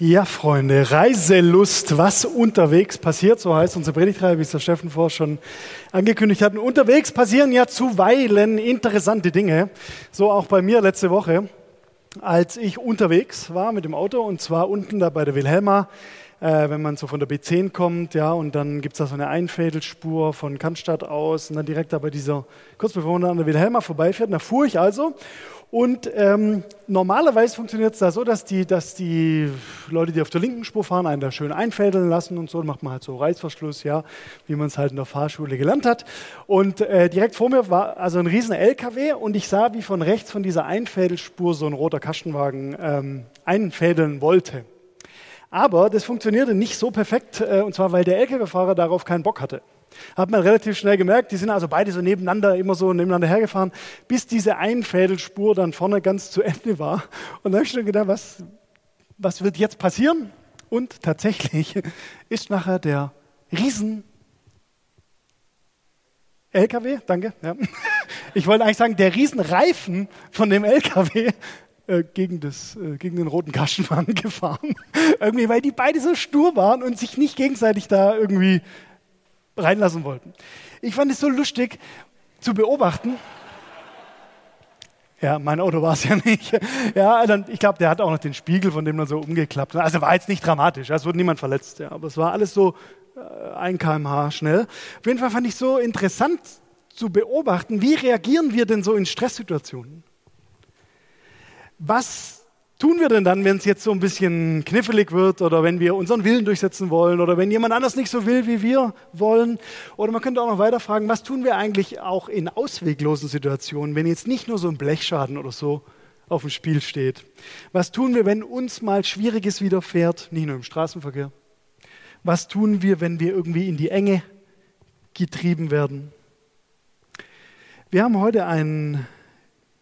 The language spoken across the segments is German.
Ja, Freunde, Reiselust, was unterwegs passiert, so heißt unsere Predigtreihe, wie es der Steffen vor schon angekündigt hat. Unterwegs passieren ja zuweilen interessante Dinge. So auch bei mir letzte Woche, als ich unterwegs war mit dem Auto und zwar unten da bei der Wilhelma, äh, wenn man so von der B10 kommt, ja, und dann gibt es da so eine Einfädelspur von Cannstatt aus und dann direkt da bei dieser, kurz bevor man an der Wilhelma vorbeifährt, da fuhr ich also und ähm, normalerweise funktioniert es da so, dass die, dass die Leute, die auf der linken Spur fahren, einen da schön einfädeln lassen und so. Dann macht man halt so Reißverschluss, ja, wie man es halt in der Fahrschule gelernt hat. Und äh, direkt vor mir war also ein riesen LKW und ich sah, wie von rechts von dieser Einfädelspur so ein roter Kastenwagen ähm, einfädeln wollte. Aber das funktionierte nicht so perfekt, äh, und zwar weil der LKW-Fahrer darauf keinen Bock hatte. Hat man relativ schnell gemerkt, die sind also beide so nebeneinander, immer so nebeneinander hergefahren, bis diese Einfädelspur dann vorne ganz zu Ende war. Und da habe ich schon gedacht, was, was wird jetzt passieren? Und tatsächlich ist nachher der Riesen LKW, danke. Ja. Ich wollte eigentlich sagen, der Riesenreifen von dem LKW äh, gegen, das, äh, gegen den roten Kastenwagen gefahren. irgendwie, weil die beide so stur waren und sich nicht gegenseitig da irgendwie reinlassen wollten. Ich fand es so lustig zu beobachten. Ja, mein Auto war es ja nicht. Ja, dann, ich glaube, der hat auch noch den Spiegel, von dem man so umgeklappt. Also war jetzt nicht dramatisch, es wurde niemand verletzt, ja, aber es war alles so äh, ein kmh schnell. Auf jeden Fall fand ich so interessant zu beobachten, wie reagieren wir denn so in Stresssituationen? Was tun wir denn dann, wenn es jetzt so ein bisschen knifflig wird oder wenn wir unseren Willen durchsetzen wollen oder wenn jemand anders nicht so will, wie wir wollen? Oder man könnte auch noch weiter fragen, was tun wir eigentlich auch in ausweglosen Situationen, wenn jetzt nicht nur so ein Blechschaden oder so auf dem Spiel steht? Was tun wir, wenn uns mal Schwieriges widerfährt, nicht nur im Straßenverkehr? Was tun wir, wenn wir irgendwie in die Enge getrieben werden? Wir haben heute einen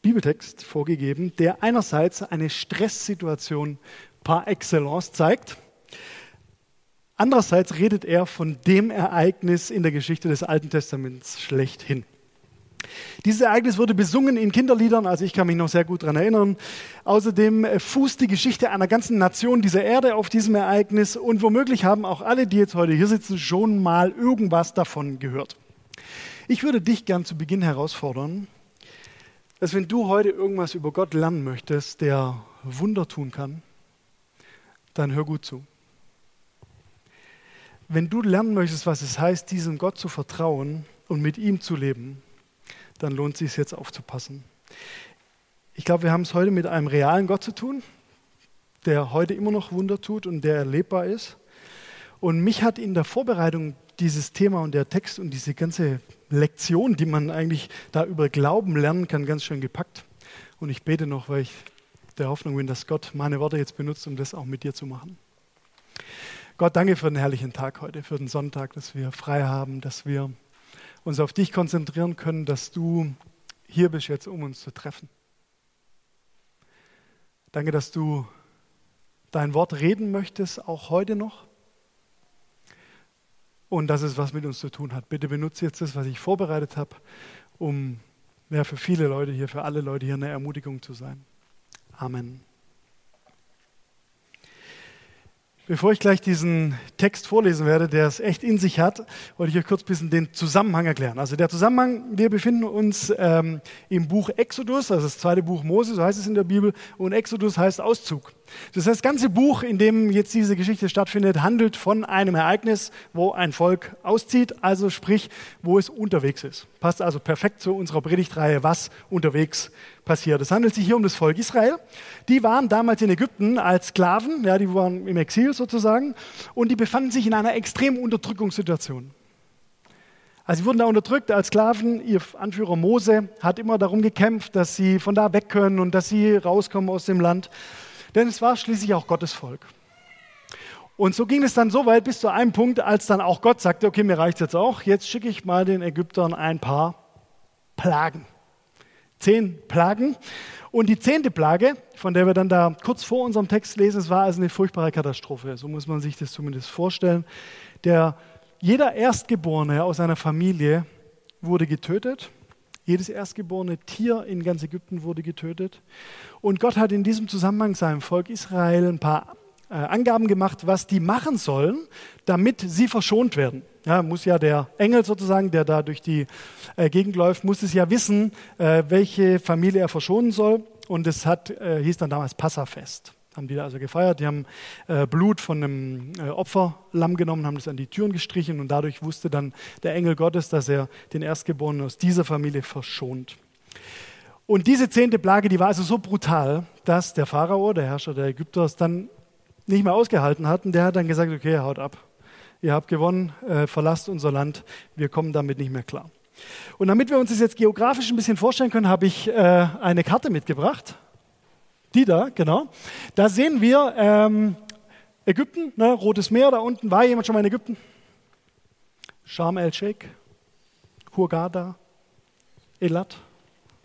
Bibeltext vorgegeben, der einerseits eine Stresssituation par excellence zeigt. Andererseits redet er von dem Ereignis in der Geschichte des Alten Testaments schlechthin. Dieses Ereignis wurde besungen in Kinderliedern, also ich kann mich noch sehr gut daran erinnern. Außerdem fußt die Geschichte einer ganzen Nation dieser Erde auf diesem Ereignis und womöglich haben auch alle, die jetzt heute hier sitzen, schon mal irgendwas davon gehört. Ich würde dich gern zu Beginn herausfordern, dass wenn du heute irgendwas über Gott lernen möchtest, der Wunder tun kann, dann hör gut zu. Wenn du lernen möchtest, was es heißt, diesem Gott zu vertrauen und mit ihm zu leben, dann lohnt es sich jetzt aufzupassen. Ich glaube, wir haben es heute mit einem realen Gott zu tun, der heute immer noch Wunder tut und der erlebbar ist. Und mich hat in der Vorbereitung dieses Thema und der Text und diese ganze Lektion, die man eigentlich da über Glauben lernen kann, ganz schön gepackt. Und ich bete noch, weil ich der Hoffnung bin, dass Gott meine Worte jetzt benutzt, um das auch mit dir zu machen. Gott, danke für den herrlichen Tag heute, für den Sonntag, dass wir frei haben, dass wir uns auf dich konzentrieren können, dass du hier bist jetzt, um uns zu treffen. Danke, dass du dein Wort reden möchtest, auch heute noch und dass es was mit uns zu tun hat. Bitte benutze jetzt das, was ich vorbereitet habe, um ja, für viele Leute hier, für alle Leute hier eine Ermutigung zu sein. Amen. Bevor ich gleich diesen Text vorlesen werde, der es echt in sich hat, wollte ich euch kurz ein bisschen den Zusammenhang erklären. Also der Zusammenhang, wir befinden uns ähm, im Buch Exodus, also das zweite Buch Mose, so heißt es in der Bibel, und Exodus heißt Auszug. Das, heißt, das ganze Buch, in dem jetzt diese Geschichte stattfindet, handelt von einem Ereignis, wo ein Volk auszieht, also sprich, wo es unterwegs ist. Passt also perfekt zu unserer Predigtreihe, was unterwegs passiert. Es handelt sich hier um das Volk Israel. Die waren damals in Ägypten als Sklaven, ja, die waren im Exil sozusagen, und die befanden sich in einer extremen Unterdrückungssituation. Also sie wurden da unterdrückt als Sklaven. Ihr Anführer Mose hat immer darum gekämpft, dass sie von da weg können und dass sie rauskommen aus dem Land. Denn es war schließlich auch Gottes Volk. Und so ging es dann so weit bis zu einem Punkt, als dann auch Gott sagte, okay, mir reicht jetzt auch, jetzt schicke ich mal den Ägyptern ein paar Plagen. Zehn Plagen. Und die zehnte Plage, von der wir dann da kurz vor unserem Text lesen, es war also eine furchtbare Katastrophe. So muss man sich das zumindest vorstellen. Der, jeder Erstgeborene aus einer Familie wurde getötet jedes erstgeborene Tier in ganz Ägypten wurde getötet. Und Gott hat in diesem Zusammenhang seinem Volk Israel ein paar äh, Angaben gemacht, was die machen sollen, damit sie verschont werden. Ja, muss ja der Engel sozusagen, der da durch die äh, Gegend läuft, muss es ja wissen, äh, welche Familie er verschonen soll. Und es hat, äh, hieß dann damals Passafest. Haben die da also gefeiert. Die haben äh, Blut von einem äh, Opferlamm genommen, haben das an die Türen gestrichen und dadurch wusste dann der Engel Gottes, dass er den Erstgeborenen aus dieser Familie verschont. Und diese zehnte Plage, die war also so brutal, dass der Pharao, der Herrscher der Ägypter, es dann nicht mehr ausgehalten hat. Und der hat dann gesagt, okay, haut ab. Ihr habt gewonnen, äh, verlasst unser Land, wir kommen damit nicht mehr klar. Und damit wir uns das jetzt geografisch ein bisschen vorstellen können, habe ich äh, eine Karte mitgebracht. Die da, genau. Da sehen wir ähm, Ägypten, ne, Rotes Meer, da unten. War jemand schon mal in Ägypten? Sharm el-Sheikh, Hurghada, Elat.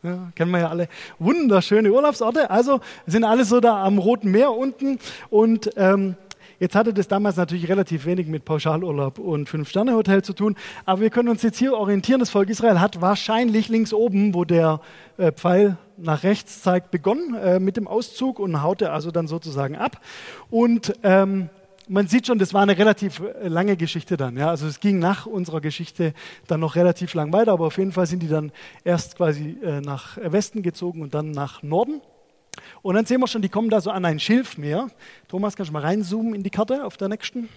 Ja, kennen wir ja alle. Wunderschöne Urlaubsorte. Also sind alle so da am Roten Meer unten. Und ähm, Jetzt hatte das damals natürlich relativ wenig mit Pauschalurlaub und Fünf-Sterne-Hotel zu tun, aber wir können uns jetzt hier orientieren. Das Volk Israel hat wahrscheinlich links oben, wo der äh, Pfeil nach rechts zeigt, begonnen äh, mit dem Auszug und haute also dann sozusagen ab. Und ähm, man sieht schon, das war eine relativ äh, lange Geschichte dann. Ja? Also es ging nach unserer Geschichte dann noch relativ lang weiter, aber auf jeden Fall sind die dann erst quasi äh, nach Westen gezogen und dann nach Norden. Und dann sehen wir schon, die kommen da so an ein Schilfmeer. Thomas, kannst du mal reinzoomen in die Karte auf der nächsten?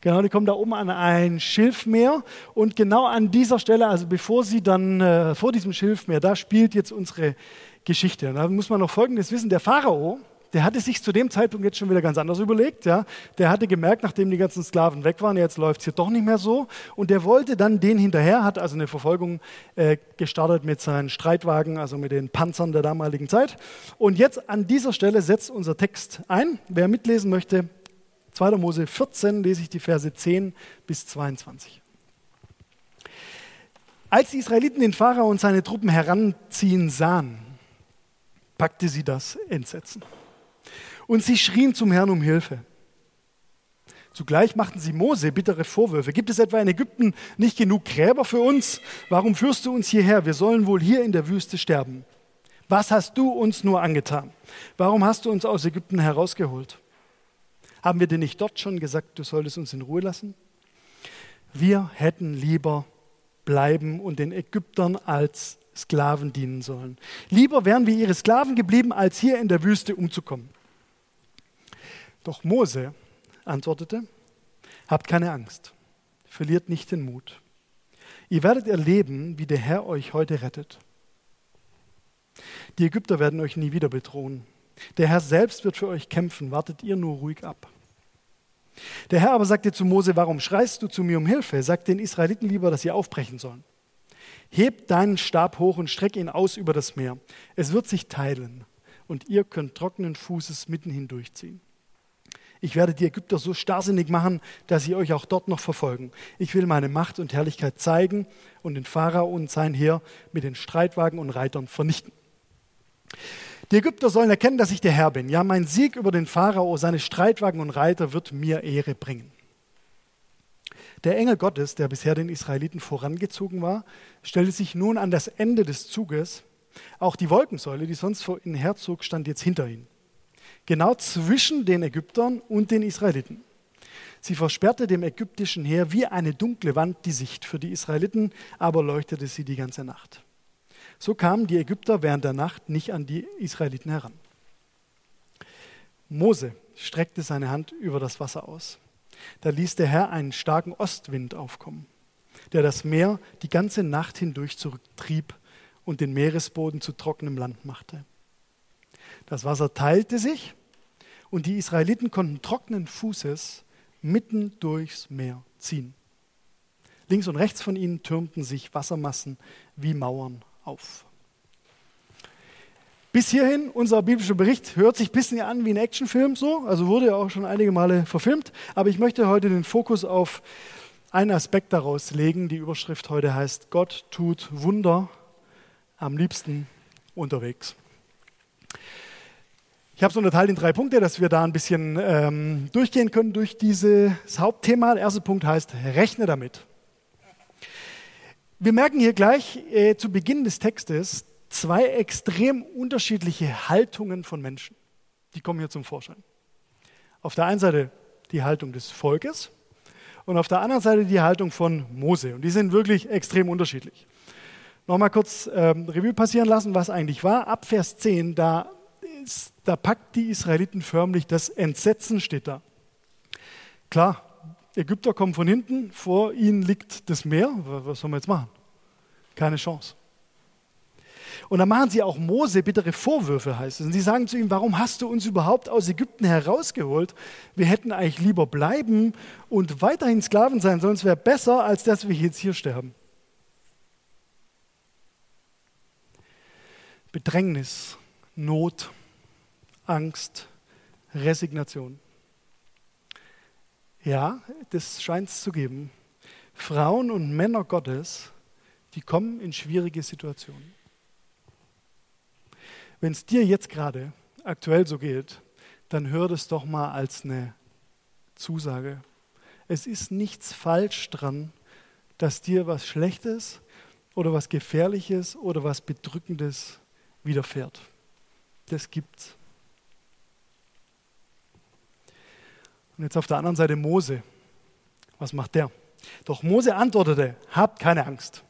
Genau, die kommen da oben an ein Schilfmeer und genau an dieser Stelle, also bevor sie dann äh, vor diesem Schilfmeer, da spielt jetzt unsere Geschichte. Und da muss man noch Folgendes wissen: Der Pharao, der hatte sich zu dem Zeitpunkt jetzt schon wieder ganz anders überlegt. Ja? Der hatte gemerkt, nachdem die ganzen Sklaven weg waren, jetzt läuft es hier doch nicht mehr so. Und der wollte dann den hinterher, hat also eine Verfolgung äh, gestartet mit seinen Streitwagen, also mit den Panzern der damaligen Zeit. Und jetzt an dieser Stelle setzt unser Text ein. Wer mitlesen möchte, 2. Mose 14 lese ich die Verse 10 bis 22. Als die Israeliten den Pharao und seine Truppen heranziehen sahen, packte sie das Entsetzen. Und sie schrien zum Herrn um Hilfe. Zugleich machten sie Mose bittere Vorwürfe. Gibt es etwa in Ägypten nicht genug Gräber für uns? Warum führst du uns hierher? Wir sollen wohl hier in der Wüste sterben. Was hast du uns nur angetan? Warum hast du uns aus Ägypten herausgeholt? Haben wir dir nicht dort schon gesagt, du solltest uns in Ruhe lassen? Wir hätten lieber bleiben und den Ägyptern als Sklaven dienen sollen. Lieber wären wir ihre Sklaven geblieben, als hier in der Wüste umzukommen. Doch Mose antwortete, habt keine Angst, verliert nicht den Mut. Ihr werdet erleben, wie der Herr euch heute rettet. Die Ägypter werden euch nie wieder bedrohen. Der Herr selbst wird für euch kämpfen, wartet ihr nur ruhig ab. Der Herr aber sagte zu Mose, warum schreist du zu mir um Hilfe? Sag den Israeliten lieber, dass sie aufbrechen sollen. Heb deinen Stab hoch und streck ihn aus über das Meer. Es wird sich teilen und ihr könnt trockenen Fußes mitten hindurchziehen. Ich werde die Ägypter so starrsinnig machen, dass sie euch auch dort noch verfolgen. Ich will meine Macht und Herrlichkeit zeigen und den Pharao und sein Heer mit den Streitwagen und Reitern vernichten. Die Ägypter sollen erkennen, dass ich der Herr bin. Ja, mein Sieg über den Pharao, seine Streitwagen und Reiter wird mir Ehre bringen. Der Engel Gottes, der bisher den Israeliten vorangezogen war, stellte sich nun an das Ende des Zuges. Auch die Wolkensäule, die sonst vor ihnen herzog, stand jetzt hinter ihnen genau zwischen den Ägyptern und den Israeliten. Sie versperrte dem ägyptischen Heer wie eine dunkle Wand die Sicht. Für die Israeliten aber leuchtete sie die ganze Nacht. So kamen die Ägypter während der Nacht nicht an die Israeliten heran. Mose streckte seine Hand über das Wasser aus. Da ließ der Herr einen starken Ostwind aufkommen, der das Meer die ganze Nacht hindurch zurücktrieb und den Meeresboden zu trockenem Land machte. Das Wasser teilte sich und die Israeliten konnten trockenen Fußes mitten durchs Meer ziehen. Links und rechts von ihnen türmten sich Wassermassen wie Mauern auf. Bis hierhin, unser biblischer Bericht hört sich ein bisschen an wie ein Actionfilm, so, also wurde ja auch schon einige Male verfilmt. Aber ich möchte heute den Fokus auf einen Aspekt daraus legen. Die Überschrift heute heißt: Gott tut Wunder, am liebsten unterwegs. Ich habe es unterteilt in drei Punkte, dass wir da ein bisschen ähm, durchgehen können durch dieses Hauptthema. Der erste Punkt heißt, rechne damit. Wir merken hier gleich äh, zu Beginn des Textes zwei extrem unterschiedliche Haltungen von Menschen. Die kommen hier zum Vorschein. Auf der einen Seite die Haltung des Volkes und auf der anderen Seite die Haltung von Mose. Und die sind wirklich extrem unterschiedlich. Nochmal kurz ähm, Revue passieren lassen, was eigentlich war. Ab Vers 10, da, da packt die Israeliten förmlich das Entsetzen, steht da. Klar, Ägypter kommen von hinten, vor ihnen liegt das Meer. Was sollen wir jetzt machen? Keine Chance. Und dann machen sie auch Mose bittere Vorwürfe, heißt es. Und sie sagen zu ihm, warum hast du uns überhaupt aus Ägypten herausgeholt? Wir hätten eigentlich lieber bleiben und weiterhin Sklaven sein sollen. Es wäre besser, als dass wir jetzt hier sterben. Bedrängnis, Not, Angst, Resignation. Ja, das scheint es zu geben. Frauen und Männer Gottes, die kommen in schwierige Situationen. Wenn es dir jetzt gerade aktuell so geht, dann hör das doch mal als eine Zusage. Es ist nichts falsch dran, dass dir was Schlechtes oder was Gefährliches oder was Bedrückendes widerfährt. Das gibt's. Und jetzt auf der anderen Seite Mose. Was macht der? Doch Mose antwortete, habt keine Angst.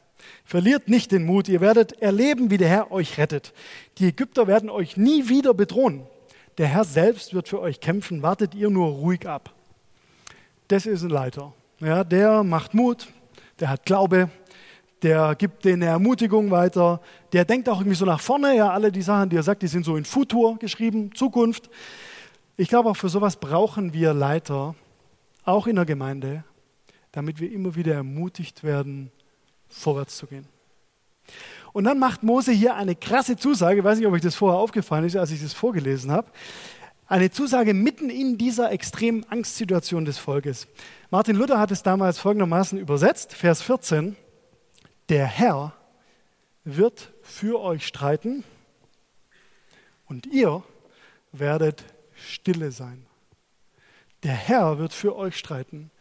Verliert nicht den Mut, ihr werdet erleben, wie der Herr euch rettet. Die Ägypter werden euch nie wieder bedrohen. Der Herr selbst wird für euch kämpfen, wartet ihr nur ruhig ab. Das ist ein Leiter. Ja, der macht Mut, der hat Glaube, der gibt denen Ermutigung weiter, der denkt auch irgendwie so nach vorne. Ja, alle die Sachen, die er sagt, die sind so in Futur geschrieben, Zukunft. Ich glaube, auch für sowas brauchen wir Leiter, auch in der Gemeinde, damit wir immer wieder ermutigt werden, vorwärts zu gehen. Und dann macht Mose hier eine krasse Zusage, ich weiß nicht, ob euch das vorher aufgefallen ist, als ich das vorgelesen habe, eine Zusage mitten in dieser extremen Angstsituation des Volkes. Martin Luther hat es damals folgendermaßen übersetzt, Vers 14, der Herr wird für euch streiten und ihr werdet stille sein. Der Herr wird für euch streiten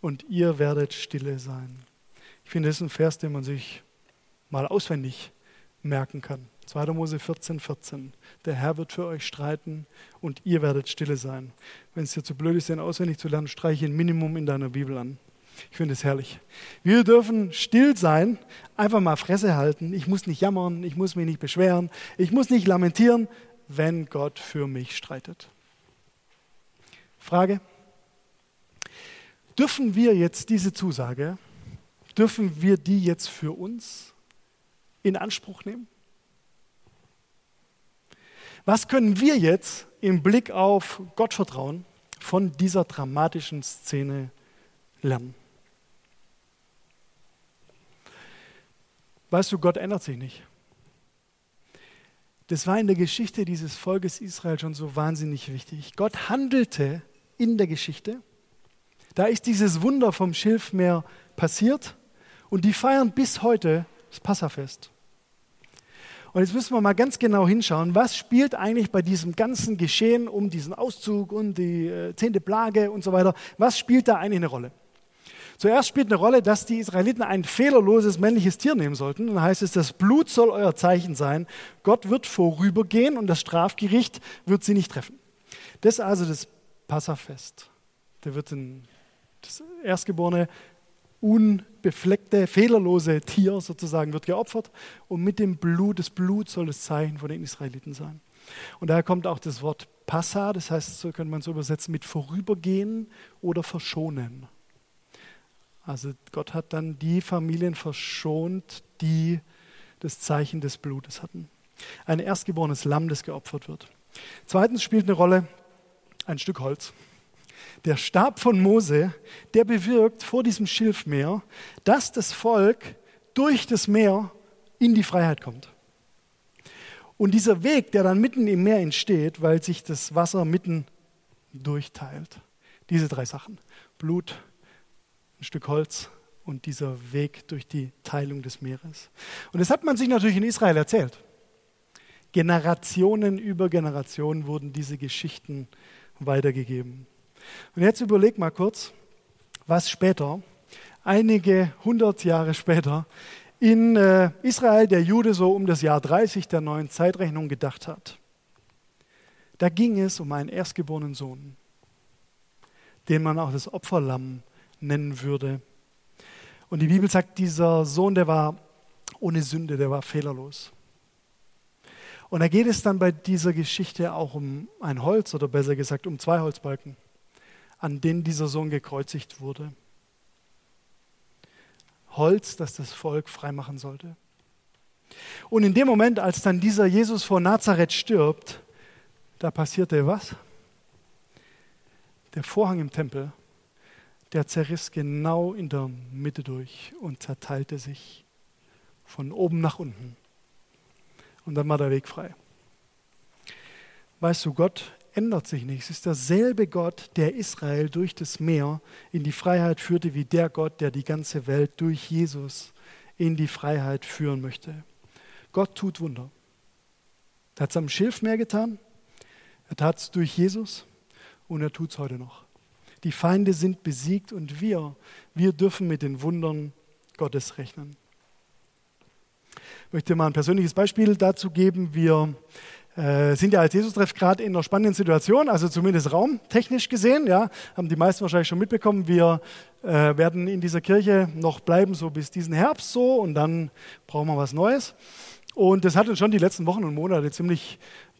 und ihr werdet stille sein. Ich finde, das ist ein Vers, den man sich mal auswendig merken kann. 2. Mose 14, 14. Der Herr wird für euch streiten und ihr werdet stille sein. Wenn es dir zu blöd ist, den auswendig zu lernen, streiche ein Minimum in deiner Bibel an. Ich finde es herrlich. Wir dürfen still sein, einfach mal Fresse halten. Ich muss nicht jammern, ich muss mich nicht beschweren, ich muss nicht lamentieren, wenn Gott für mich streitet. Frage. Dürfen wir jetzt diese Zusage dürfen wir die jetzt für uns in Anspruch nehmen? Was können wir jetzt im Blick auf Gottvertrauen von dieser dramatischen Szene lernen? Weißt du, Gott ändert sich nicht. Das war in der Geschichte dieses Volkes Israel schon so wahnsinnig wichtig. Gott handelte in der Geschichte. Da ist dieses Wunder vom Schilfmeer passiert und die feiern bis heute das Passafest. Und jetzt müssen wir mal ganz genau hinschauen, was spielt eigentlich bei diesem ganzen Geschehen um diesen Auszug und die äh, zehnte Plage und so weiter, was spielt da eigentlich eine Rolle? Zuerst spielt eine Rolle, dass die Israeliten ein fehlerloses männliches Tier nehmen sollten. Dann heißt es, das Blut soll euer Zeichen sein. Gott wird vorübergehen und das Strafgericht wird sie nicht treffen. Das ist also das Passafest. Da wird ein, das Erstgeborene unbefleckte, fehlerlose Tier sozusagen wird geopfert und mit dem Blut, das Blut soll das Zeichen von den Israeliten sein. Und daher kommt auch das Wort Passa, das heißt, so könnte man es übersetzen mit vorübergehen oder verschonen. Also Gott hat dann die Familien verschont, die das Zeichen des Blutes hatten. Ein erstgeborenes Lamm, das geopfert wird. Zweitens spielt eine Rolle ein Stück Holz. Der Stab von Mose, der bewirkt vor diesem Schilfmeer, dass das Volk durch das Meer in die Freiheit kommt. Und dieser Weg, der dann mitten im Meer entsteht, weil sich das Wasser mitten durchteilt. Diese drei Sachen. Blut, ein Stück Holz und dieser Weg durch die Teilung des Meeres. Und das hat man sich natürlich in Israel erzählt. Generationen über Generationen wurden diese Geschichten weitergegeben. Und jetzt überleg mal kurz, was später, einige hundert Jahre später, in äh, Israel der Jude so um das Jahr 30 der neuen Zeitrechnung gedacht hat. Da ging es um einen erstgeborenen Sohn. den man auch das Opferlamm nennen würde. Und die Bibel sagt, dieser Sohn, der war ohne Sünde, der war fehlerlos. Und da geht es dann bei dieser Geschichte auch um ein Holz oder besser gesagt um zwei Holzbalken, an denen dieser Sohn gekreuzigt wurde. Holz, das das Volk freimachen sollte. Und in dem Moment, als dann dieser Jesus vor Nazareth stirbt, da passierte was? Der Vorhang im Tempel, der zerriss genau in der Mitte durch und zerteilte sich von oben nach unten. Und dann war der Weg frei. Weißt du, Gott ändert sich nicht. Es ist derselbe Gott, der Israel durch das Meer in die Freiheit führte, wie der Gott, der die ganze Welt durch Jesus in die Freiheit führen möchte. Gott tut Wunder. Er hat es am Schilfmeer getan, er tat es durch Jesus und er tut es heute noch. Die Feinde sind besiegt und wir, wir dürfen mit den Wundern Gottes rechnen. Ich möchte mal ein persönliches Beispiel dazu geben. Wir äh, sind ja als Jesus-Treff gerade in einer spannenden Situation, also zumindest raumtechnisch gesehen. Ja, haben die meisten wahrscheinlich schon mitbekommen. Wir äh, werden in dieser Kirche noch bleiben, so bis diesen Herbst so, und dann brauchen wir was Neues. Und das hat uns schon die letzten Wochen und Monate ziemlich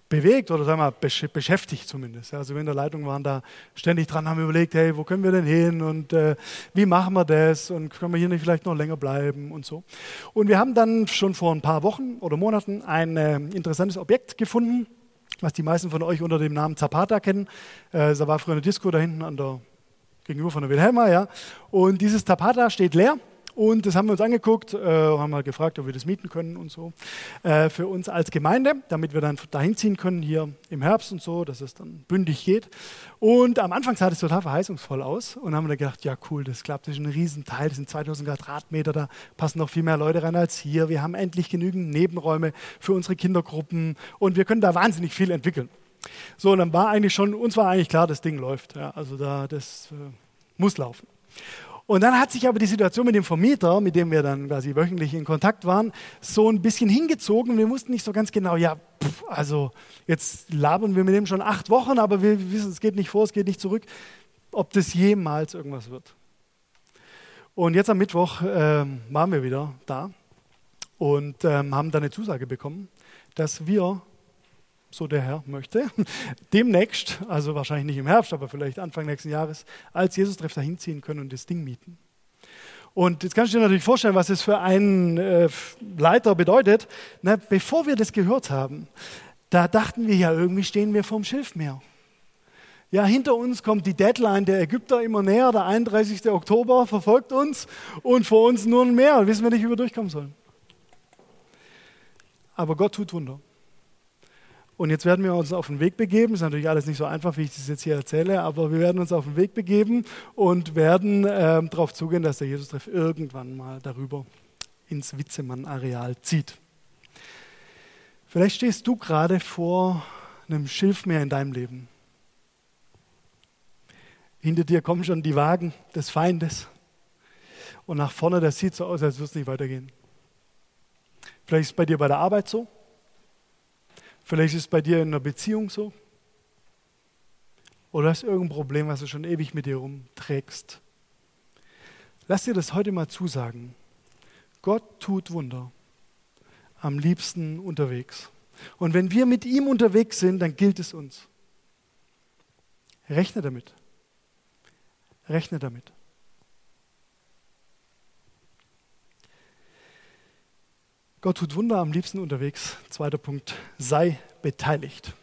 bewegt oder sagen wir beschäftigt zumindest. Also wir in der Leitung waren da ständig dran, haben überlegt, hey, wo können wir denn hin und äh, wie machen wir das und können wir hier nicht vielleicht noch länger bleiben und so. Und wir haben dann schon vor ein paar Wochen oder Monaten ein äh, interessantes Objekt gefunden, was die meisten von euch unter dem Namen Zapata kennen. Äh, da war früher eine Disco da hinten an der gegenüber von der Wilhelma, ja. Und dieses Zapata steht leer und das haben wir uns angeguckt, äh, haben mal gefragt, ob wir das mieten können und so. Äh, für uns als Gemeinde, damit wir dann dahin ziehen können hier im Herbst und so, dass es dann bündig geht. Und am Anfang sah das total verheißungsvoll aus und haben wir gedacht, ja cool, das klappt, das ist ein Riesenteil, das sind 2000 Quadratmeter, da passen noch viel mehr Leute rein als hier. Wir haben endlich genügend Nebenräume für unsere Kindergruppen und wir können da wahnsinnig viel entwickeln. So, und dann war eigentlich schon, uns war eigentlich klar, das Ding läuft. Ja, also da, das äh, muss laufen. Und dann hat sich aber die Situation mit dem Vermieter, mit dem wir dann quasi wöchentlich in Kontakt waren, so ein bisschen hingezogen. Wir wussten nicht so ganz genau, ja, pff, also jetzt labern wir mit dem schon acht Wochen, aber wir wissen, es geht nicht vor, es geht nicht zurück, ob das jemals irgendwas wird. Und jetzt am Mittwoch äh, waren wir wieder da und ähm, haben dann eine Zusage bekommen, dass wir so der Herr möchte, demnächst, also wahrscheinlich nicht im Herbst, aber vielleicht Anfang nächsten Jahres, als Jesus-Treff dahin ziehen können und das Ding mieten. Und jetzt kannst du dir natürlich vorstellen, was es für einen äh, Leiter bedeutet. Na, bevor wir das gehört haben, da dachten wir ja, irgendwie stehen wir vorm Schilfmeer. Ja, hinter uns kommt die Deadline der Ägypter immer näher, der 31. Oktober verfolgt uns und vor uns nur ein Meer, wissen wir nicht, wie wir durchkommen sollen. Aber Gott tut Wunder. Und jetzt werden wir uns auf den Weg begeben. Ist natürlich alles nicht so einfach, wie ich das jetzt hier erzähle, aber wir werden uns auf den Weg begeben und werden äh, darauf zugehen, dass der Jesus-Treff irgendwann mal darüber ins Witzemann-Areal zieht. Vielleicht stehst du gerade vor einem Schilfmeer in deinem Leben. Hinter dir kommen schon die Wagen des Feindes. Und nach vorne, das sieht so aus, als würde es nicht weitergehen. Vielleicht ist es bei dir bei der Arbeit so. Vielleicht ist es bei dir in einer Beziehung so. Oder hast du irgendein Problem, was du schon ewig mit dir rumträgst. Lass dir das heute mal zusagen. Gott tut Wunder. Am liebsten unterwegs. Und wenn wir mit ihm unterwegs sind, dann gilt es uns. Rechne damit. Rechne damit. Gott tut Wunder am liebsten unterwegs. Zweiter Punkt, sei beteiligt.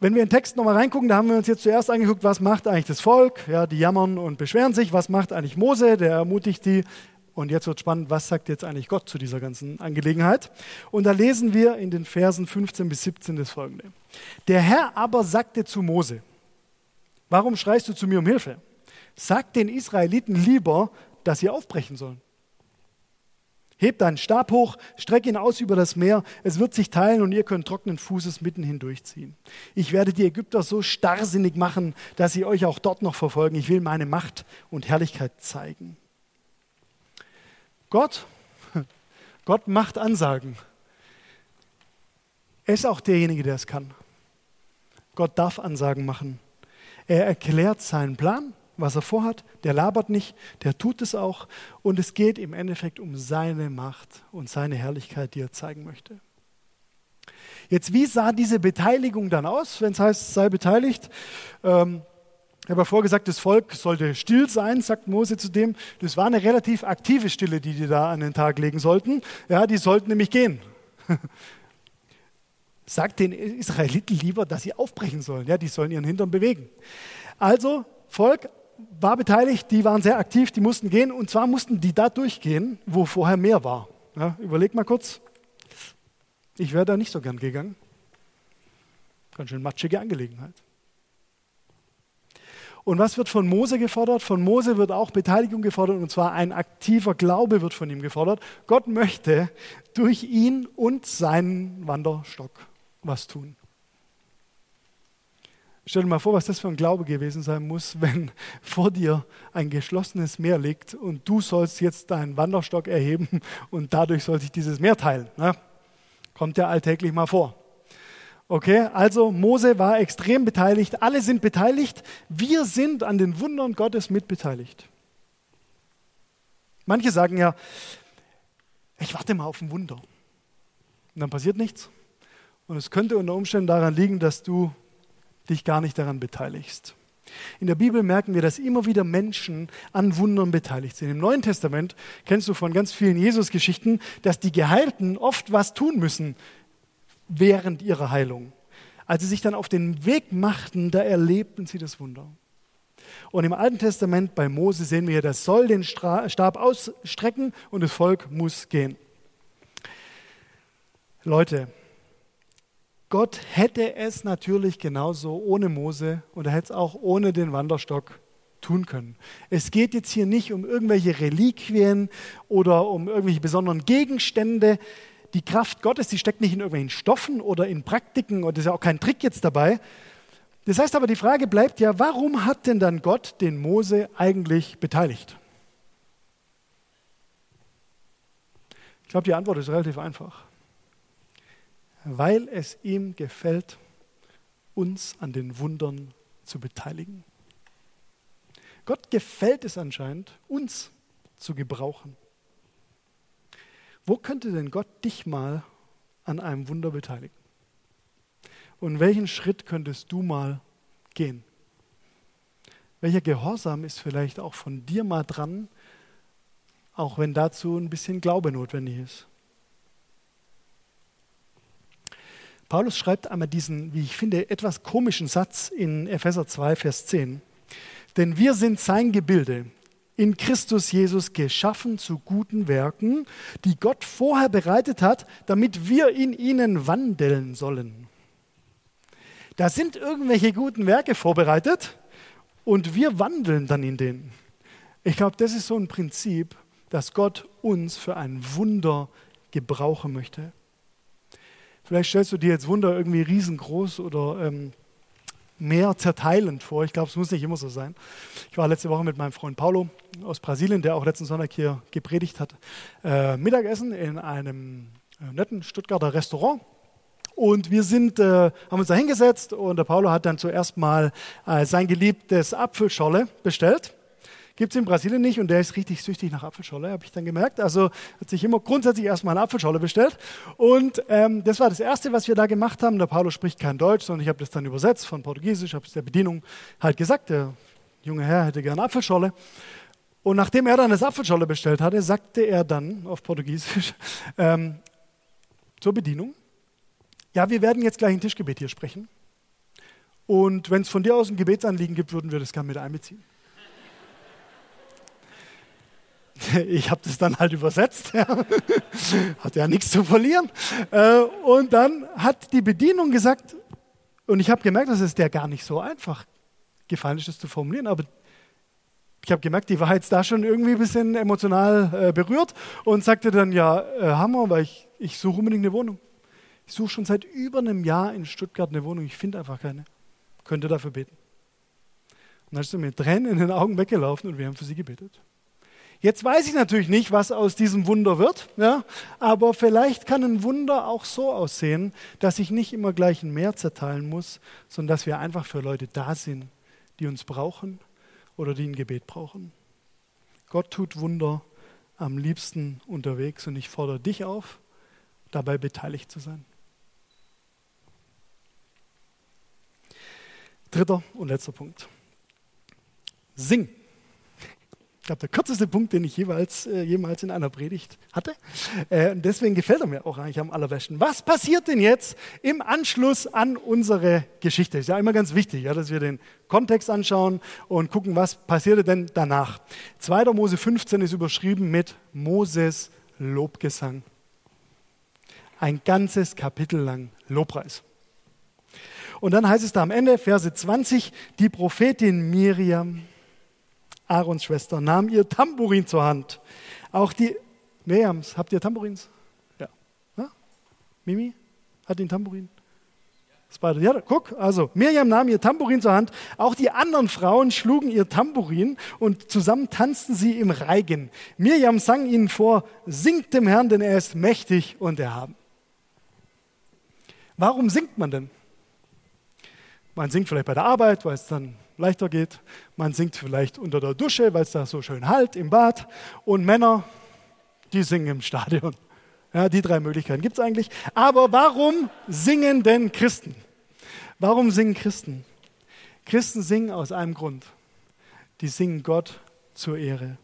Wenn wir in den Text nochmal reingucken, da haben wir uns jetzt zuerst angeguckt, was macht eigentlich das Volk? Ja, die jammern und beschweren sich. Was macht eigentlich Mose? Der ermutigt die. Und jetzt wird spannend, was sagt jetzt eigentlich Gott zu dieser ganzen Angelegenheit? Und da lesen wir in den Versen 15 bis 17 das folgende. Der Herr aber sagte zu Mose, warum schreist du zu mir um Hilfe? Sag den Israeliten lieber, dass sie aufbrechen sollen. Hebt deinen Stab hoch, streck ihn aus über das Meer, es wird sich teilen und ihr könnt trockenen Fußes mitten hindurchziehen. Ich werde die Ägypter so starrsinnig machen, dass sie euch auch dort noch verfolgen. Ich will meine Macht und Herrlichkeit zeigen. Gott, Gott macht Ansagen. Er ist auch derjenige, der es kann. Gott darf Ansagen machen. Er erklärt seinen Plan, was er vorhat. Der labert nicht, der tut es auch. Und es geht im Endeffekt um seine Macht und seine Herrlichkeit, die er zeigen möchte. Jetzt, wie sah diese Beteiligung dann aus, wenn es heißt, sei beteiligt? Ähm, ich habe ja vorgesagt, das Volk sollte still sein, sagt Mose zu dem. Das war eine relativ aktive Stille, die die da an den Tag legen sollten. Ja, die sollten nämlich gehen. Sagt den Israeliten lieber, dass sie aufbrechen sollen. Ja, die sollen ihren Hintern bewegen. Also, Volk war beteiligt, die waren sehr aktiv, die mussten gehen. Und zwar mussten die da durchgehen, wo vorher mehr war. Ja, überleg mal kurz. Ich wäre da nicht so gern gegangen. Ganz schön matschige Angelegenheit. Und was wird von Mose gefordert? Von Mose wird auch Beteiligung gefordert, und zwar ein aktiver Glaube wird von ihm gefordert. Gott möchte durch ihn und seinen Wanderstock was tun. Stell dir mal vor, was das für ein Glaube gewesen sein muss, wenn vor dir ein geschlossenes Meer liegt und du sollst jetzt deinen Wanderstock erheben und dadurch soll sich dieses Meer teilen. Ne? Kommt ja alltäglich mal vor. Okay, also Mose war extrem beteiligt, alle sind beteiligt, wir sind an den Wundern Gottes mitbeteiligt. Manche sagen ja, ich warte mal auf ein Wunder. Und dann passiert nichts. Und es könnte unter Umständen daran liegen, dass du dich gar nicht daran beteiligst. In der Bibel merken wir, dass immer wieder Menschen an Wundern beteiligt sind. Im Neuen Testament kennst du von ganz vielen Jesus-Geschichten, dass die Geheilten oft was tun müssen während ihrer Heilung. Als sie sich dann auf den Weg machten, da erlebten sie das Wunder. Und im Alten Testament bei Mose sehen wir, das soll den Stab ausstrecken und das Volk muss gehen. Leute, Gott hätte es natürlich genauso ohne Mose und er hätte es auch ohne den Wanderstock tun können. Es geht jetzt hier nicht um irgendwelche Reliquien oder um irgendwelche besonderen Gegenstände. Die Kraft Gottes, die steckt nicht in irgendwelchen Stoffen oder in Praktiken und ist ja auch kein Trick jetzt dabei. Das heißt aber, die Frage bleibt ja, warum hat denn dann Gott den Mose eigentlich beteiligt? Ich glaube, die Antwort ist relativ einfach weil es ihm gefällt, uns an den Wundern zu beteiligen. Gott gefällt es anscheinend, uns zu gebrauchen. Wo könnte denn Gott dich mal an einem Wunder beteiligen? Und welchen Schritt könntest du mal gehen? Welcher Gehorsam ist vielleicht auch von dir mal dran, auch wenn dazu ein bisschen Glaube notwendig ist? Paulus schreibt einmal diesen, wie ich finde, etwas komischen Satz in Epheser 2, Vers 10. Denn wir sind sein Gebilde, in Christus Jesus geschaffen zu guten Werken, die Gott vorher bereitet hat, damit wir in ihnen wandeln sollen. Da sind irgendwelche guten Werke vorbereitet und wir wandeln dann in denen. Ich glaube, das ist so ein Prinzip, dass Gott uns für ein Wunder gebrauchen möchte. Vielleicht stellst du dir jetzt Wunder irgendwie riesengroß oder ähm, mehr zerteilend vor. Ich glaube, es muss nicht immer so sein. Ich war letzte Woche mit meinem Freund Paulo aus Brasilien, der auch letzten Sonntag hier gepredigt hat, äh, Mittagessen in einem äh, netten Stuttgarter Restaurant. Und wir sind, äh, haben uns da hingesetzt und der Paulo hat dann zuerst mal äh, sein geliebtes Apfelscholle bestellt. Gibt es in Brasilien nicht und der ist richtig süchtig nach Apfelscholle, habe ich dann gemerkt. Also hat sich immer grundsätzlich erstmal eine Apfelscholle bestellt. Und ähm, das war das Erste, was wir da gemacht haben. Der Paulo spricht kein Deutsch, sondern ich habe das dann übersetzt von Portugiesisch, habe es der Bedienung halt gesagt, der junge Herr hätte gerne Apfelscholle. Und nachdem er dann das Apfelscholle bestellt hatte, sagte er dann auf Portugiesisch ähm, zur Bedienung, ja, wir werden jetzt gleich ein Tischgebet hier sprechen. Und wenn es von dir aus ein Gebetsanliegen gibt, würden wir das gerne mit einbeziehen. Ich habe das dann halt übersetzt. Ja. Hat ja nichts zu verlieren. Äh, und dann hat die Bedienung gesagt, und ich habe gemerkt, dass es der gar nicht so einfach gefallen ist, das zu formulieren, aber ich habe gemerkt, die war jetzt da schon irgendwie ein bisschen emotional äh, berührt und sagte dann, ja, äh, Hammer, weil ich, ich suche unbedingt eine Wohnung. Ich suche schon seit über einem Jahr in Stuttgart eine Wohnung, ich finde einfach keine. Könnte dafür beten. Und dann ist sie mit Tränen in den Augen weggelaufen und wir haben für sie gebetet. Jetzt weiß ich natürlich nicht, was aus diesem Wunder wird, ja, aber vielleicht kann ein Wunder auch so aussehen, dass ich nicht immer gleich ein Meer zerteilen muss, sondern dass wir einfach für Leute da sind, die uns brauchen oder die ein Gebet brauchen. Gott tut Wunder am liebsten unterwegs und ich fordere dich auf, dabei beteiligt zu sein. Dritter und letzter Punkt. Sing. Ich glaube, der kürzeste Punkt, den ich jeweils, äh, jemals in einer Predigt hatte. Äh, und deswegen gefällt er mir auch eigentlich am allerbesten. Was passiert denn jetzt im Anschluss an unsere Geschichte? Ist ja immer ganz wichtig, ja, dass wir den Kontext anschauen und gucken, was passierte denn danach. 2. Mose 15 ist überschrieben mit Moses Lobgesang. Ein ganzes Kapitel lang Lobpreis. Und dann heißt es da am Ende, Verse 20, die Prophetin Miriam Aarons Schwester, nahm ihr Tambourin zur Hand. Auch die Miriams, habt ihr Tambourins? Ja. Na? Mimi? Hat den Tambourin? Beide, ja, guck, also Miriam nahm ihr Tambourin zur Hand, auch die anderen Frauen schlugen ihr Tambourin und zusammen tanzten sie im Reigen. Miriam sang ihnen vor, singt dem Herrn, denn er ist mächtig und erhaben. Warum singt man denn? Man singt vielleicht bei der Arbeit, weil es dann leichter geht. Man singt vielleicht unter der Dusche, weil es da so schön halt im Bad. Und Männer, die singen im Stadion. Ja, die drei Möglichkeiten gibt es eigentlich. Aber warum singen denn Christen? Warum singen Christen? Christen singen aus einem Grund. Die singen Gott zur Ehre.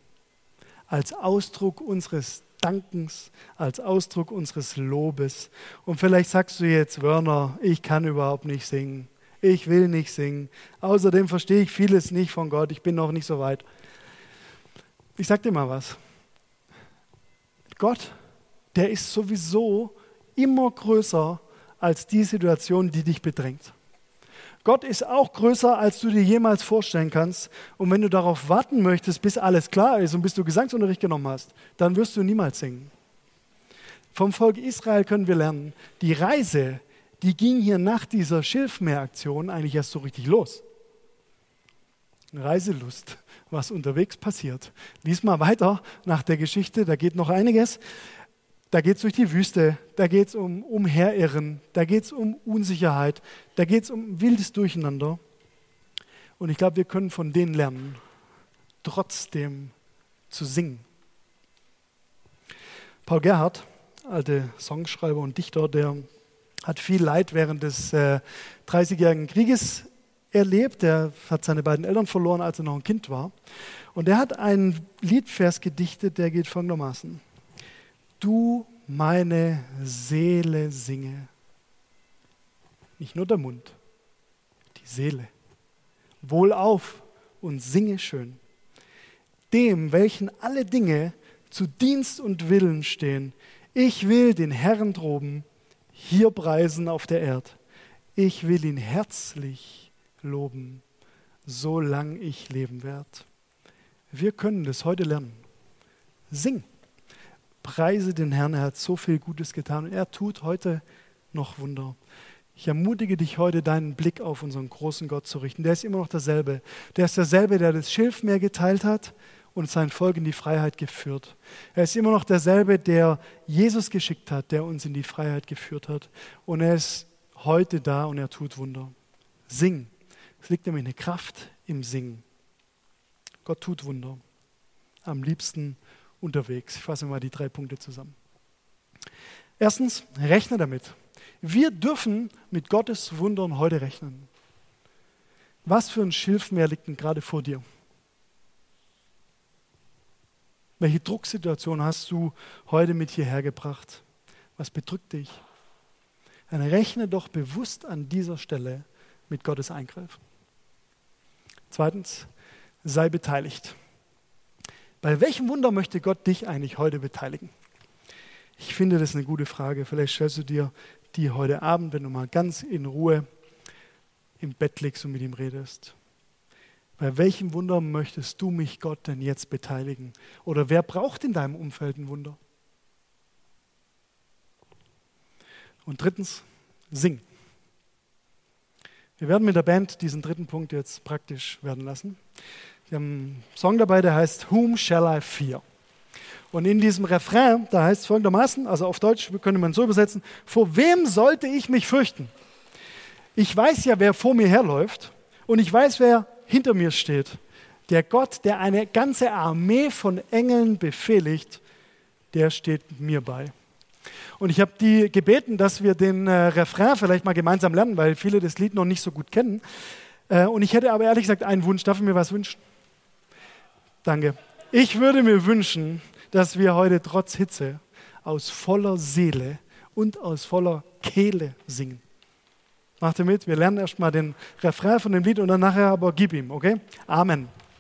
Als Ausdruck unseres Dankens, als Ausdruck unseres Lobes. Und vielleicht sagst du jetzt, Werner, ich kann überhaupt nicht singen ich will nicht singen. Außerdem verstehe ich vieles nicht von Gott, ich bin noch nicht so weit. Ich sage dir mal was. Gott, der ist sowieso immer größer als die Situation, die dich bedrängt. Gott ist auch größer, als du dir jemals vorstellen kannst. Und wenn du darauf warten möchtest, bis alles klar ist und bis du Gesangsunterricht genommen hast, dann wirst du niemals singen. Vom Volk Israel können wir lernen, die Reise die ging hier nach dieser Schilfmeeraktion eigentlich erst so richtig los. Reiselust, was unterwegs passiert. Lies mal weiter nach der Geschichte, da geht noch einiges. Da geht es durch die Wüste, da geht es um Umherirren, da geht es um Unsicherheit, da geht es um wildes Durcheinander. Und ich glaube, wir können von denen lernen, trotzdem zu singen. Paul Gerhardt, alte Songschreiber und Dichter, der hat viel Leid während des äh, 30-jährigen Krieges erlebt. Er hat seine beiden Eltern verloren, als er noch ein Kind war. Und er hat einen Liedvers gedichtet, der geht folgendermaßen. Du meine Seele singe. Nicht nur der Mund, die Seele. Wohlauf und singe schön. Dem, welchen alle Dinge zu Dienst und Willen stehen. Ich will den Herrn droben hier preisen auf der Erde. Ich will ihn herzlich loben, solange ich leben werde. Wir können das heute lernen. Sing. Preise den Herrn, er hat so viel Gutes getan und er tut heute noch Wunder. Ich ermutige dich heute, deinen Blick auf unseren großen Gott zu richten. Der ist immer noch derselbe. Der ist derselbe, der das Schilfmeer geteilt hat und sein Volk in die Freiheit geführt. Er ist immer noch derselbe, der Jesus geschickt hat, der uns in die Freiheit geführt hat. Und er ist heute da und er tut Wunder. Sing. Es liegt nämlich eine Kraft im Singen. Gott tut Wunder. Am liebsten unterwegs. Ich fasse mal die drei Punkte zusammen. Erstens, rechne damit. Wir dürfen mit Gottes Wundern heute rechnen. Was für ein Schilfmeer liegt denn gerade vor dir? Welche Drucksituation hast du heute mit hierher gebracht? Was bedrückt dich? Dann rechne doch bewusst an dieser Stelle mit Gottes Eingreifen. Zweitens, sei beteiligt. Bei welchem Wunder möchte Gott dich eigentlich heute beteiligen? Ich finde das eine gute Frage. Vielleicht stellst du dir die heute Abend, wenn du mal ganz in Ruhe im Bett liegst und mit ihm redest. Bei welchem Wunder möchtest du mich, Gott, denn jetzt beteiligen? Oder wer braucht in deinem Umfeld ein Wunder? Und drittens, sing. Wir werden mit der Band diesen dritten Punkt jetzt praktisch werden lassen. Wir haben einen Song dabei, der heißt Whom Shall I Fear? Und in diesem Refrain, da heißt es folgendermaßen, also auf Deutsch könnte man so übersetzen, vor wem sollte ich mich fürchten? Ich weiß ja, wer vor mir herläuft und ich weiß, wer hinter mir steht. Der Gott, der eine ganze Armee von Engeln befehligt, der steht mir bei. Und ich habe die gebeten, dass wir den äh, Refrain vielleicht mal gemeinsam lernen, weil viele das Lied noch nicht so gut kennen. Äh, und ich hätte aber ehrlich gesagt einen Wunsch. Darf ich mir was wünschen? Danke. Ich würde mir wünschen, dass wir heute trotz Hitze aus voller Seele und aus voller Kehle singen. Macht ihr mit? Wir lernen erstmal den Refrain von dem Lied und dann nachher aber gib ihm, okay? Amen.